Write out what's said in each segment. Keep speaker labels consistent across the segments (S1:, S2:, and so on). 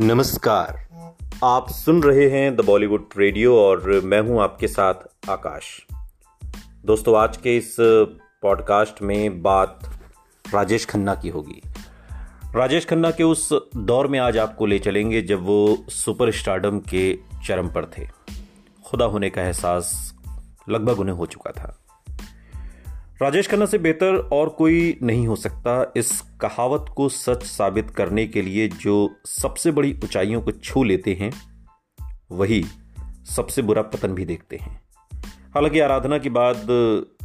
S1: नमस्कार। आप सुन रहे हैं द बॉलीवुड रेडियो और मैं हूँ आपके साथ आकाश। दोस्तों, आज के इस पॉडकास्ट में बात राजेश खन्ना की होगी। राजेश खन्ना के उस दौर में आज आपको ले चलेंगे जब वो सुपर स्टारडम के चरम पर थे। खुदा होने का एहसास लगभग उन्हें हो चुका था। राजेश खन्ना से बेहतर और कोई नहीं हो सकता इस कहावत को सच साबित करने के लिए जो सबसे बड़ी ऊंचाइयों को छू लेते हैं, वही सबसे बुरा पतन भी देखते हैं। हालाँकि आराधना के बाद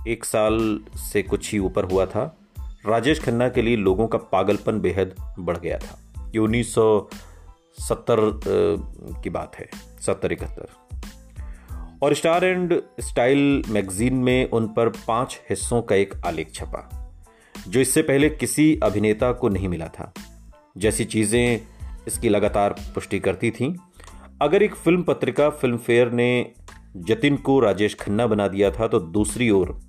S1: एक साल से कुछ ही ऊपर हुआ था, राजेश खन्ना के लिए लोगों का पागलपन बेहद बढ़ गया था। ये उन्नीस सत्तर की बात है, सत्तर इकहत्तर। और स्टार एंड स्टाइल मैगजीन में उन पर पाँच हिस्सों का एक आलेख छपा, जो इससे पहले किसी अभिनेता को नहीं मिला था। जैसी चीज़ें इसकी लगातार पुष्टि करती थीं। अगर एक फ़िल्म पत्रिका, फ़िल्म फेयर ने जतिन को राजेश खन्ना बना दिया था तो दूसरी ओर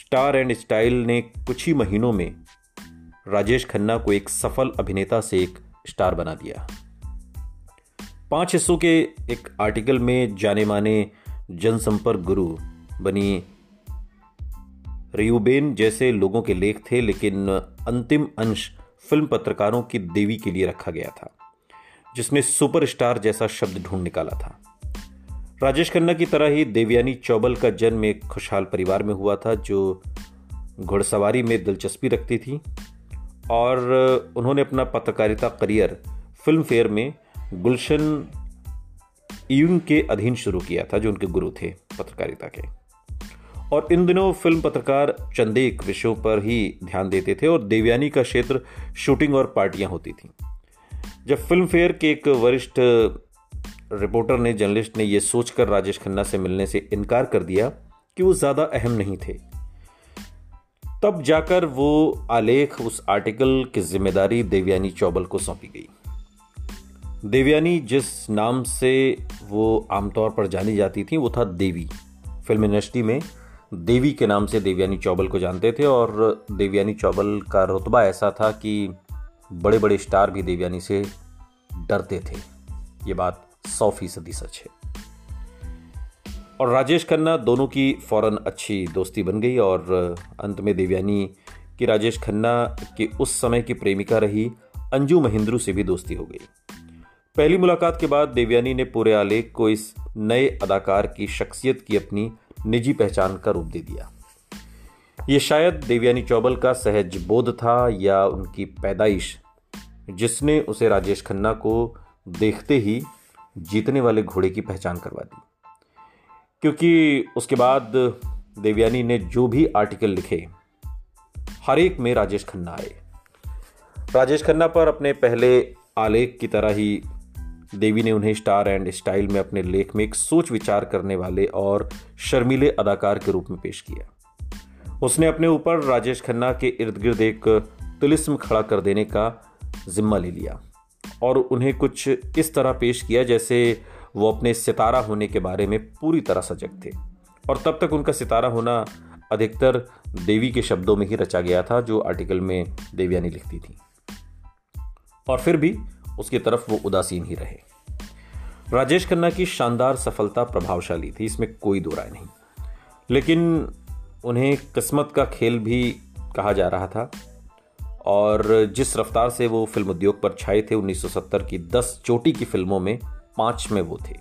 S1: स्टार एंड स्टाइल ने कुछ ही महीनों में राजेश खन्ना को एक सफल अभिनेता से एक स्टार बना दिया। पाँच हिस्सों के एक आर्टिकल में जाने माने जनसंपर्क गुरु बनी। रियूबेन जैसे लोगों के लेख थे, लेकिन अंतिम अंश फ़िल्म पत्रकारों की देवी के लिए रखा गया था जिसने सुपरस्टार जैसा शब्द ढूंढ निकाला था। राजेश खन्ना की तरह ही देवयानी चौबल का जन्म एक खुशहाल परिवार में हुआ था, जो घुड़सवारी में दिलचस्पी रखती थी, और उन्होंने अपना पत्रकारिता करियर फ़िल्म फेयर में गुलशन यूंग के अधीन शुरू किया था, जो उनके गुरु थे, पत्रकारिता के। और इन दिनों फ़िल्म पत्रकार चंदेक विषयों पर ही ध्यान देते थे और देवयानी का क्षेत्र शूटिंग और पार्टियाँ होती थी। जब फ़िल्म फेयर के एक वरिष्ठ रिपोर्टर ने, जर्नलिस्ट ने यह सोचकर राजेश खन्ना से मिलने से इनकार कर दिया कि वो ज़्यादा अहम नहीं थे। तब जाकर वो आलेख उस आर्टिकल की ज़िम्मेदारी देवयानी चौबल को सौंपी गई। देवयानी जिस नाम से वो आमतौर पर जानी जाती थी, वो था देवी। फ़िल्म इंडस्ट्री में देवी के नाम से देवयानी चौबल को जानते थे और देवयानी चौबल का रुतबा ऐसा था कि बड़े बड़े स्टार भी देवयानी से डरते थे। ये बात सौ फ़ीसदी सच है। और राजेश खन्ना दोनों की फ़ौरन अच्छी दोस्ती बन गई और अंत में देवयानी की राजेश खन्ना की उस समय की प्रेमिका रही अंजू महेंद्रू से भी दोस्ती हो गई। पहली मुलाकात के बाद देवयानी ने पूरे आलेख को इस नए अदाकार की शख्सियत की अपनी निजी पहचान का रूप दे दिया। ये शायद देवयानी चौबल का सहज बोध था या उनकी पैदाइश, जिसने उसे राजेश खन्ना को देखते ही जीतने वाले घोड़े की पहचान करवा दी। क्योंकि उसके बाद देवयानी ने जो भी आर्टिकल लिखे, हर एक में राजेश खन्ना आए। राजेश खन्ना पर अपने पहले आलेख की तरह ही देवी ने उन्हें स्टार एंड स्टाइल में अपने लेख में एक सोच विचार करने वाले और शर्मीले अदाकार के रूप में पेश किया। उसने अपने ऊपर राजेश खन्ना के इर्द गिर्द एक तिलिस्म खड़ा कर देने का जिम्मा ले लिया और उन्हें कुछ इस तरह पेश किया जैसे वो अपने सितारा होने के बारे में पूरी तरह सजग थे। और तब तक उनका सितारा होना अधिकतर देवी के शब्दों में ही रचा गया था, जो आर्टिकल में देवयानी लिखती थी। और फिर भी उसकी तरफ़ वो उदासीन ही रहे। राजेश खन्ना की शानदार सफलता प्रभावशाली थी, इसमें कोई दो राय नहीं। लेकिन उन्हें किस्मत का खेल भी कहा जा रहा था और जिस रफ्तार से वो फ़िल्म उद्योग पर छाए थे 1970 की 10 चोटी की फ़िल्मों में पाँच में वो थे।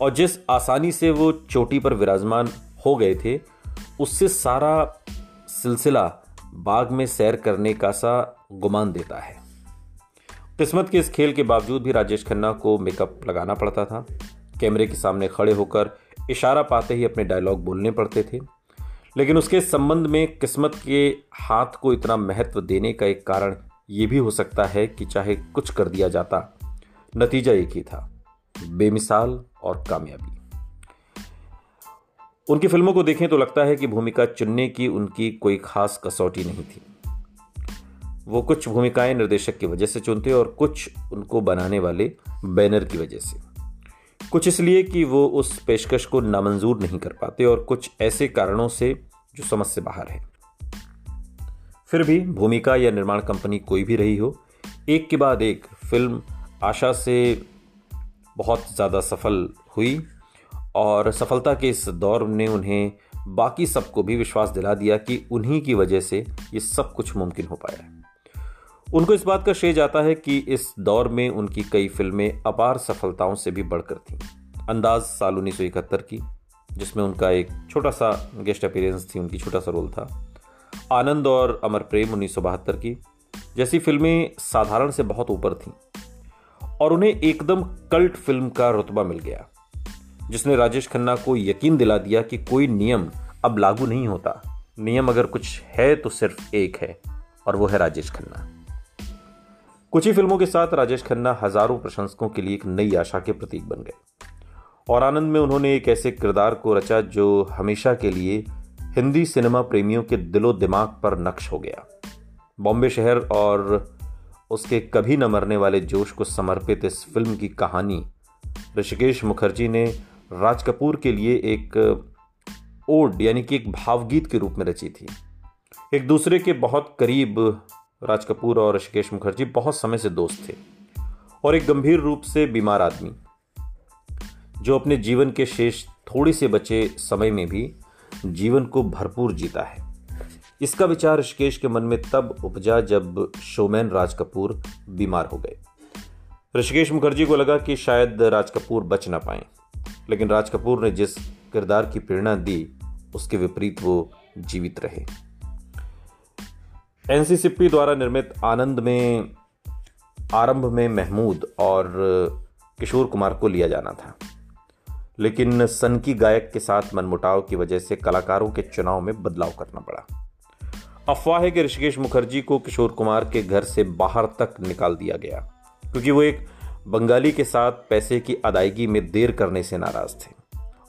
S1: और जिस आसानी से वो चोटी पर विराजमान हो गए थे, उससे सारा सिलसिला बाग में सैर करने का सा गुमान देता है। किस्मत के इस खेल के बावजूद भी राजेश खन्ना को मेकअप लगाना पड़ता था। कैमरे के सामने खड़े होकर इशारा पाते ही अपने डायलॉग बोलने पड़ते थे। लेकिन उसके संबंध में किस्मत के हाथ को इतना महत्व देने का एक कारण ये भी हो सकता है कि चाहे कुछ कर दिया जाता, नतीजा एक ही था, बेमिसाल और कामयाबी। उनकी फ़िल्मों को देखें तो लगता है कि भूमिका चुनने की उनकी कोई खास कसौटी नहीं थी। वो कुछ भूमिकाएँ निर्देशक की वजह से चुनते और कुछ उनको बनाने वाले बैनर की वजह से। कुछ इसलिए कि वो उस पेशकश को नामंजूर नहीं कर पाते और कुछ ऐसे कारणों से जो समझ से बाहर है। फिर भी भूमिका या निर्माण कंपनी कोई भी रही हो, एक के बाद एक फ़िल्म आशा से बहुत ज़्यादा सफल हुई और सफलता के इस दौर ने उन्हें बाकी सबको भी विश्वास दिला दिया कि उन्हीं की वजह से ये सब कुछ मुमकिन हो पाया। है उनको इस बात का श्रेय जाता है कि इस दौर में उनकी कई फ़िल्में अपार सफलताओं से भी बढ़कर थीं। अंदाज साल उन्नीस सौ इकहत्तर की, जिसमें उनका एक छोटा सा गेस्ट अपीयरेंस थी, उनकी छोटा सा रोल था। आनंद और अमर प्रेम उन्नीस सौ बहत्तर की, जैसी फ़िल्में साधारण से बहुत ऊपर थीं और उन्हें एकदम कल्ट फ़िल्म का रुतबा मिल गया, जिसने राजेश खन्ना को यकीन दिला दिया कि कोई नियम अब लागू नहीं होता। नियम अगर कुछ है तो सिर्फ़ एक है, और वो है राजेश खन्ना। कुछ ही फ़िल्मों के साथ राजेश खन्ना हज़ारों प्रशंसकों के लिए एक नई आशा के प्रतीक बन गए। और आनंद में उन्होंने एक ऐसे किरदार को रचा जो हमेशा के लिए हिंदी सिनेमा प्रेमियों के दिलो दिमाग पर नक्श हो गया। बॉम्बे शहर और उसके कभी न मरने वाले जोश को समर्पित इस फ़िल्म की कहानी ऋषिकेश मुखर्जी ने राज कपूर के लिए एक ओड यानी कि एक भावगीत के रूप में रची थी। एक दूसरे के बहुत करीब राज कपूर और ऋषिकेश मुखर्जी बहुत समय से दोस्त थे और एक गंभीर रूप से बीमार आदमी। जो अपने जीवन के शेष थोड़े से बचे समय में भी जीवन को भरपूर जीता है। इसका विचार ऋषिकेश के मन में तब उपजा जब शोमैन राज कपूर बीमार हो गए। ऋषिकेश मुखर्जी को लगा कि शायद राज कपूर बच ना पाए, लेकिन राज कपूर ने जिस किरदार की प्रेरणा दी, उसके विपरीत वो जीवित रहे। एनसीसीपी द्वारा निर्मित आनंद में, आरंभ में महमूद और किशोर कुमार को लिया जाना था। लेकिन सनकी गायक के साथ मनमुटाव की वजह से कलाकारों के चुनाव में बदलाव करना पड़ा। अफवाह है कि ऋषिकेश मुखर्जी को किशोर कुमार के घर से बाहर तक निकाल दिया गया, क्योंकि वो एक बंगाली के साथ पैसे की अदायगी में देर करने से नाराज़ थे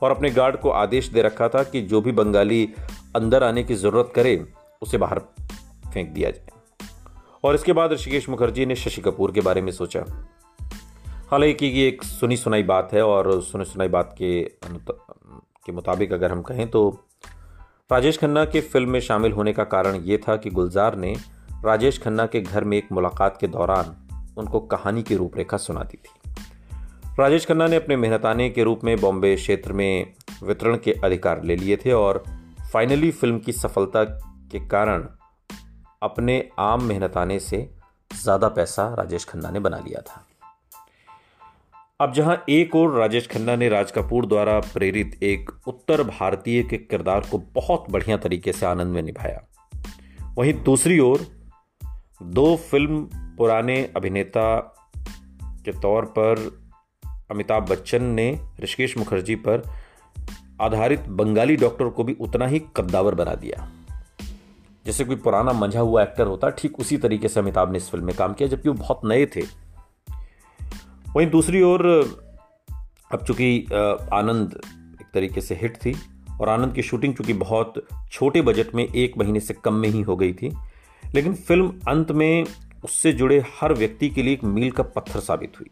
S1: और अपने गार्ड को आदेश दे रखा था कि जो भी बंगाली अंदर आने की ज़रूरत करे, उसे बाहर फेंक दिया जाए। और इसके बाद ऋषिकेश मुखर्जी ने शशि कपूर के बारे में सोचा। हालाँकि ये एक सुनी सुनाई बात है और सुनी सुनाई बात के के मुताबिक अगर हम कहें तो राजेश खन्ना के फ़िल्म में शामिल होने का कारण ये था कि गुलजार ने राजेश खन्ना के घर में एक मुलाकात के दौरान उनको कहानी की रूपरेखा सुना दी थी। राजेश खन्ना ने अपने मेहनताने के रूप में बॉम्बे क्षेत्र में वितरण के अधिकार ले लिए थे और फाइनली फ़िल्म की सफलता के कारण अपने आम मेहनताने से ज़्यादा पैसा राजेश खन्ना ने बना लिया था। अब जहाँ एक और राजेश खन्ना ने राज कपूर द्वारा प्रेरित एक उत्तर भारतीय के किरदार को बहुत बढ़िया तरीके से आनंद में निभाया, वहीं दूसरी ओर दो फ़िल्म पुराने अभिनेता के तौर पर अमिताभ बच्चन ने ऋषिकेश मुखर्जी पर आधारित बंगाली डॉक्टर को भी उतना ही कद्दावर बना दिया। जैसे कोई पुराना मंझा हुआ एक्टर होता, ठीक उसी तरीके से अमिताभ ने इस फ़िल्म में काम किया, जबकि वो बहुत नए थे। वहीं दूसरी ओर, अब चूँकि आनंद एक तरीके से हिट थी, और आनंद की शूटिंग चूँकि बहुत छोटे बजट में एक महीने से कम में ही हो गई थी, लेकिन फ़िल्म अंत में उससे जुड़े हर व्यक्ति के लिए एक मील का पत्थर साबित हुई।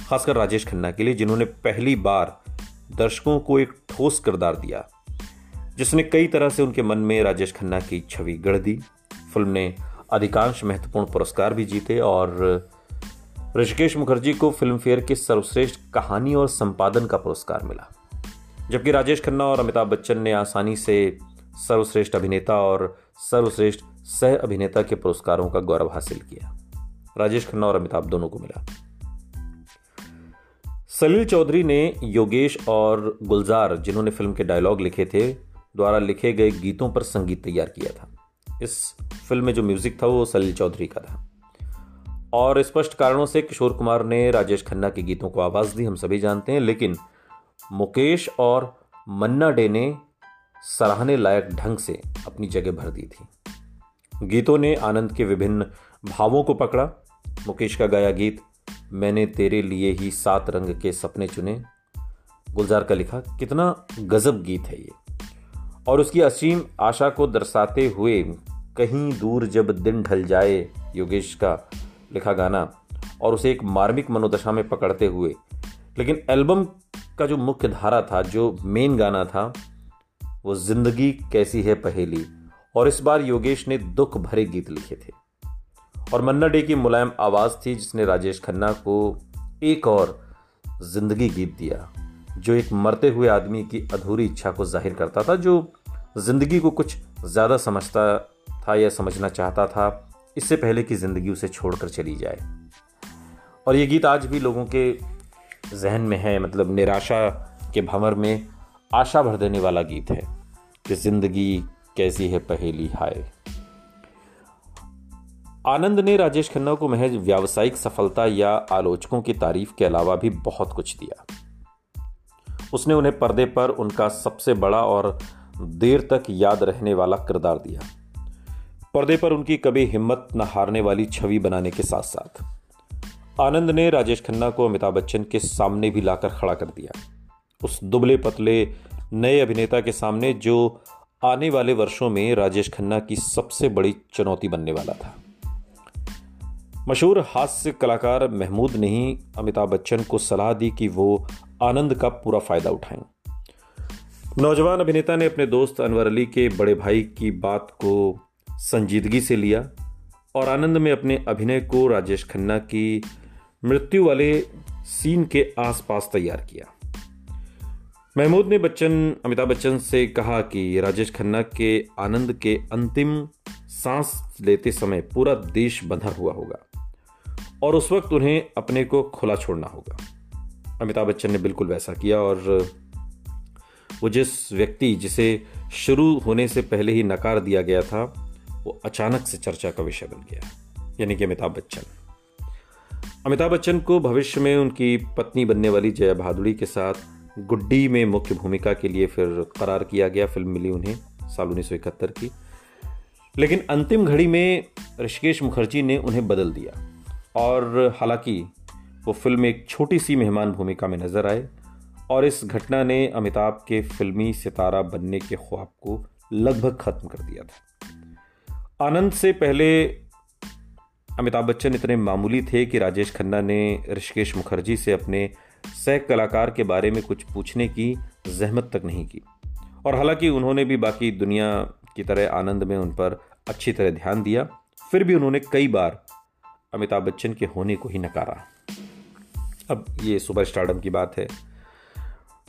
S1: खासकर राजेश खन्ना के लिए, जिन्होंने पहली बार दर्शकों को एक ठोस किरदार दिया। जिसने कई तरह से उनके मन में राजेश खन्ना की छवि गढ़ दी। फ़िल्म ने अधिकांश महत्वपूर्ण पुरस्कार भी जीते और ऋषिकेश मुखर्जी को फ़िल्म फेयर के सर्वश्रेष्ठ कहानी और संपादन का पुरस्कार मिला। जबकि राजेश खन्ना और अमिताभ बच्चन ने आसानी से सर्वश्रेष्ठ अभिनेता और सर्वश्रेष्ठ सह अभिनेता के पुरस्कारों का गौरव हासिल किया। राजेश खन्ना और अमिताभ दोनों को मिला। सलील चौधरी ने योगेश और गुलजार, जिन्होंने फ़िल्म के डायलॉग लिखे थे द्वारा लिखे गए गीतों पर संगीत तैयार किया था। इस फ़िल्म में जो म्यूज़िक था वो सलील चौधरी का था। और स्पष्ट कारणों से किशोर कुमार ने राजेश खन्ना के गीतों को आवाज़ दी, हम सभी जानते हैं, लेकिन मुकेश और मन्ना डे ने सराहने लायक ढंग से अपनी जगह भर दी थी। गीतों ने आनंद के विभिन्न भावों को पकड़ा। मुकेश का गाया गीत, मैंने तेरे लिए ही सात रंग के सपने चुने। गुलजार का लिखा, कितना गजब गीत है ये। और उसकी असीम आशा को दर्शाते हुए कहीं दूर जब दिन ढल जाए, योगेश का लिखा गाना, और उसे एक मार्मिक मनोदशा में पकड़ते हुए। लेकिन एल्बम का जो मुख्य धारा था, जो मेन गाना था, वो ज़िंदगी कैसी है पहेली। और इस बार योगेश ने दुख भरे गीत लिखे थे। और मन्ना डे की मुलायम आवाज़ थी, जिसने राजेश खन्ना को एक और ज़िंदगी गीत दिया, जो एक मरते हुए आदमी की अधूरी इच्छा को ज़ाहिर करता था, जो ज़िंदगी को कुछ ज़्यादा समझता था या समझना चाहता था, इससे पहले कि ज़िंदगी उसे छोड़कर चली जाए। और ये गीत आज भी लोगों के जहन में है मतलब निराशा के भंवर में आशा भर देने वाला गीत है कि ज़िंदगी कैसी है पहेली हाय। आनंद ने राजेश खन्ना को महज व्यावसायिक सफलता या आलोचकों की तारीफ़ के अलावा भी बहुत कुछ दिया। उसने उन्हें पर्दे पर उनका सबसे बड़ा और देर तक याद रहने वाला किरदार दिया। पर्दे पर उनकी कभी हिम्मत न हारने वाली छवि बनाने के साथ साथ आनंद ने राजेश खन्ना को अमिताभ बच्चन के सामने भी लाकर खड़ा कर दिया। उस दुबले पतले नए अभिनेता के सामने जो आने वाले वर्षों में राजेश खन्ना की सबसे बड़ी चुनौती बनने वाला था। मशहूर हास्य कलाकार महमूद ने ही अमिताभ बच्चन को सलाह दी कि वो आनंद का पूरा फ़ायदा उठाएँ। नौजवान अभिनेता ने अपने दोस्त अनवर अली के बड़े भाई की बात को संजीदगी से लिया और आनंद में अपने अभिनय को राजेश खन्ना की मृत्यु वाले सीन के आसपास तैयार किया। महमूद ने बच्चन, अमिताभ बच्चन से कहा कि राजेश खन्ना के आनंद के अंतिम सांस लेते समय पूरा देश बंधा हुआ होगा और उस वक्त उन्हें अपने को खुला छोड़ना होगा। अमिताभ बच्चन ने बिल्कुल वैसा किया और वो जिस व्यक्ति जिसे शुरू होने से पहले ही नकार दिया गया था, वो अचानक से चर्चा का विषय बन गया, यानी कि अमिताभ बच्चन। अमिताभ बच्चन को भविष्य में उनकी पत्नी बनने वाली जया भादुड़ी के साथ गुड्डी में मुख्य भूमिका के लिए फिर करार किया गया, फ़िल्म मिली उन्हें, साल उन्नीस सौ इकहत्तर की। लेकिन अंतिम घड़ी में ऋषिकेश मुखर्जी ने उन्हें बदल दिया, और हालाँकि वो फ़िल्म एक छोटी सी मेहमान भूमिका में नज़र आए और इस घटना ने अमिताभ के फिल्मी सितारा बनने के ख्वाब को लगभग खत्म कर दिया था। आनंद से पहले अमिताभ बच्चन इतने मामूली थे कि राजेश खन्ना ने ऋषिकेश मुखर्जी से अपने सह कलाकार के बारे में कुछ पूछने की जहमत तक नहीं की। और हालाँकि उन्होंने भी बाकी दुनिया की तरह आनंद में उन पर अच्छी तरह ध्यान दिया, फिर भी उन्होंने कई बार अमिताभ बच्चन के होने को ही नकारा। अब ये सुपर स्टार्डम की बात है।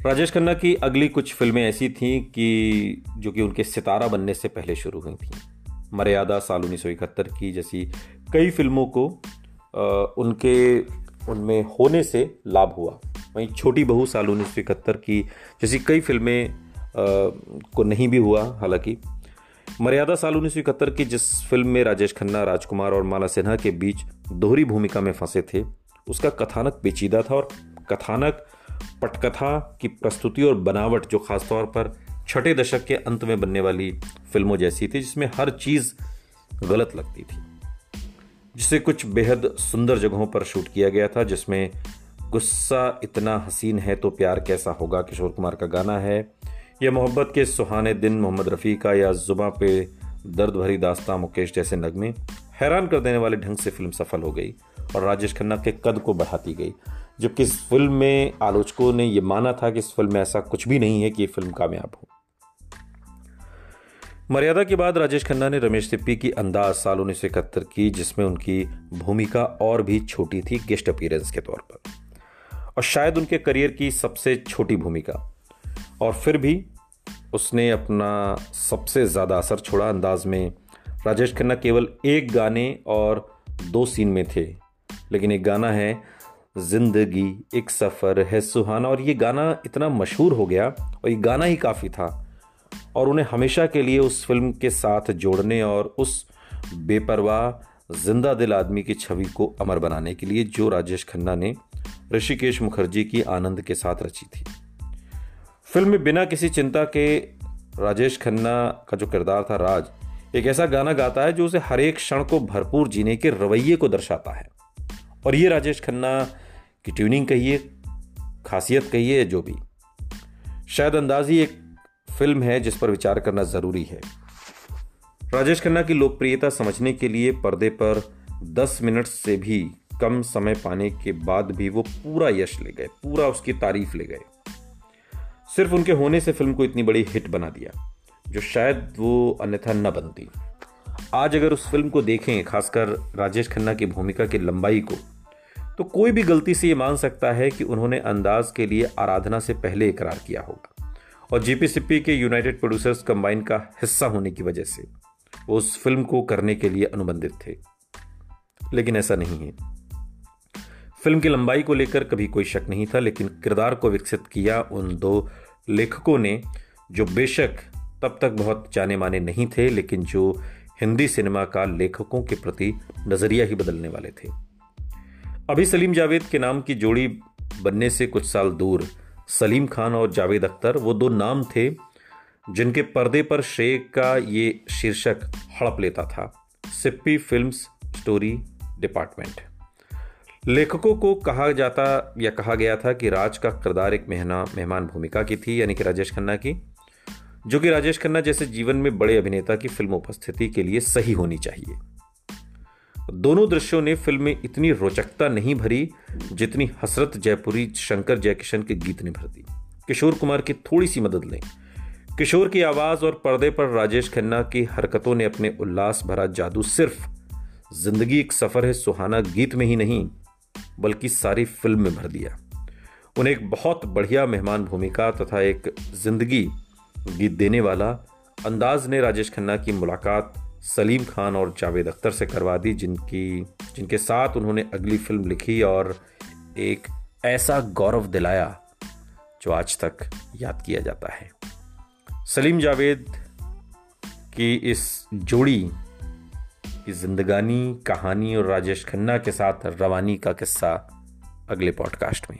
S1: राजेश खन्ना की अगली कुछ फ़िल्में ऐसी थीं कि जो कि उनके सितारा बनने से पहले शुरू हुई थीं। मर्यादा साल उन्नीस की जैसी कई फ़िल्मों को आ, उनके उनमें होने से लाभ हुआ। वहीं छोटी बहू साल उन्नीस सौ इकहत्तर की जैसी कई फ़िल्में को नहीं भी हुआ हालाँकि। मर्यादा साल उन्नीस सौ इकहत्तर की जिस फ़िल्म में राजेश खन्ना राजकुमार और माला सिन्हा के बीच दोहरी भूमिका में फंसे थे उसका कथानक पेचीदा था और कथानक पटकथा की प्रस्तुति और बनावट जो खासतौर पर छठे दशक के अंत में बनने वाली फ़िल्मों जैसी थी, जिसमें हर चीज़ गलत लगती थी, जिसे कुछ बेहद सुंदर जगहों पर शूट किया गया था, जिसमें गुस्सा इतना हसीन है तो प्यार कैसा होगा, किशोर कुमार का गाना है, या मोहब्बत के सुहाने दिन मोहम्मद रफ़ी का, या जुबा पे दर्द भरी दास्ता मुकेश जैसे नगमे, हैरान कर देने वाले ढंग से फ़िल्म सफल हो गई। और राजेश खन्ना के कद को बढ़ाती गई। जबकि इस फ़िल्म में आलोचकों ने यह माना था कि इस फ़िल्म में ऐसा कुछ भी नहीं है कि ये फ़िल्म कामयाब हो। मर्यादा के बाद राजेश खन्ना ने रमेश तिप्पी की अंदाज साल उन्नीस की, जिसमें उनकी भूमिका और भी छोटी थी गेस्ट अपीयरेंस के तौर पर। और शायद उनके करियर की सबसे छोटी भूमिका। और फिर भी उसने अपना सबसे ज़्यादा असर छोड़ा। अंदाज में राजेश खन्ना केवल एक गाने और दो सीन में थे। लेकिन एक गाना है, ज़िंदगी एक सफ़र है सुहाना। और ये गाना इतना मशहूर हो गया और ये गाना ही काफ़ी था। और उन्हें हमेशा के लिए उस फ़िल्म के साथ जोड़ने और उस बेपरवाह, ज़िंदा दिल आदमी की छवि को अमर बनाने के लिए जो राजेश खन्ना ने ऋषिकेश मुखर्जी की आनंद के साथ रची थी। फ़िल्म में बिना किसी चिंता के राजेश खन्ना का जो किरदार था, राज, एक ऐसा गाना गाता है जो उसे हर एक क्षण को भरपूर जीने के रवैये को दर्शाता है। और ये राजेश खन्ना की ट्यूनिंग कहिए, खासियत कहिए, जो भी। शायद अंदाजी एक फ़िल्म है जिस पर विचार करना ज़रूरी है। राजेश खन्ना की लोकप्रियता समझने के लिए पर्दे पर 10 मिनट से भी कम समय पाने के बाद भी वो पूरा यश ले गए, पूरा उसकी तारीफ़ ले गए। सिर्फ़ उनके होने से फ़िल्म को इतनी बड़ी हिट बना दिया, जो शायद वो अन्यथा न बनती। आज अगर उस फ़िल्म को देखें, खासकर राजेश खन्ना की भूमिका की लंबाई को तो कोई भी गलती से ये मान सकता है कि उन्होंने अंदाज के लिए आराधना से पहले इकरार किया होगा। और जीपीसीपी के यूनाइटेड प्रोड्यूसर्स कंबाइन का हिस्सा होने की वजह से वो उस फ़िल्म को करने के लिए अनुबंधित थे। लेकिन ऐसा नहीं है। फ़िल्म की लंबाई को लेकर कभी कोई शक नहीं था, लेकिन किरदार को विकसित किया उन दो लेखकों ने, जो बेशक तब तक बहुत जाने माने नहीं थे, लेकिन जो हिंदी सिनेमा का लेखकों के प्रति नज़रिया ही बदलने वाले थे। अभी सलीम जावेद के नाम की जोड़ी बनने से कुछ साल दूर सलीम खान और जावेद अख्तर वो दो नाम थे जिनके पर्दे पर शेख का ये शीर्षक हड़प लेता था। Sippy films story department. लेखकों को कहा जाता या कहा गया था कि राज का किरदार एक मेहना मेहमान भूमिका की थी, यानी कि राजेश खन्ना की। जो कि राजेश खन्ना जैसे जीवन में बड़े अभिनेता की फ़िल्म उपस्थिति के लिए सही होनी चाहिए। दोनों दृश्यों ने फ़िल्म में इतनी रोचकता नहीं भरी, जितनी हसरत जयपुरी, शंकर जयकिशन के गीत ने भर दी। किशोर कुमार की थोड़ी सी मदद लें। किशोर की आवाज़ और पर्दे पर राजेश खन्ना की हरकतों ने अपने उल्लास भरा जादू सिर्फ़ ज़िंदगी एक सफ़र है, सुहाना गीत में ही नहीं, बल्कि सारी फ़िल्म में भर दिया। उन्हें एक बहुत बढ़िया मेहमान भूमिका तथा एक ज़िंदगी गीत देने वाला अंदाज ने राजेश खन्ना की मुलाकात सलीम खान और जावेद अख्तर से करवा दी, जिनकी, जिनके साथ उन्होंने अगली फ़िल्म लिखी और एक ऐसा गौरव दिलाया जो आज तक याद किया जाता है। सलीम जावेद की इस जोड़ी की जिंदगानी, कहानी और राजेश खन्ना के साथ रवानी का किस्सा अगले पॉडकास्ट में।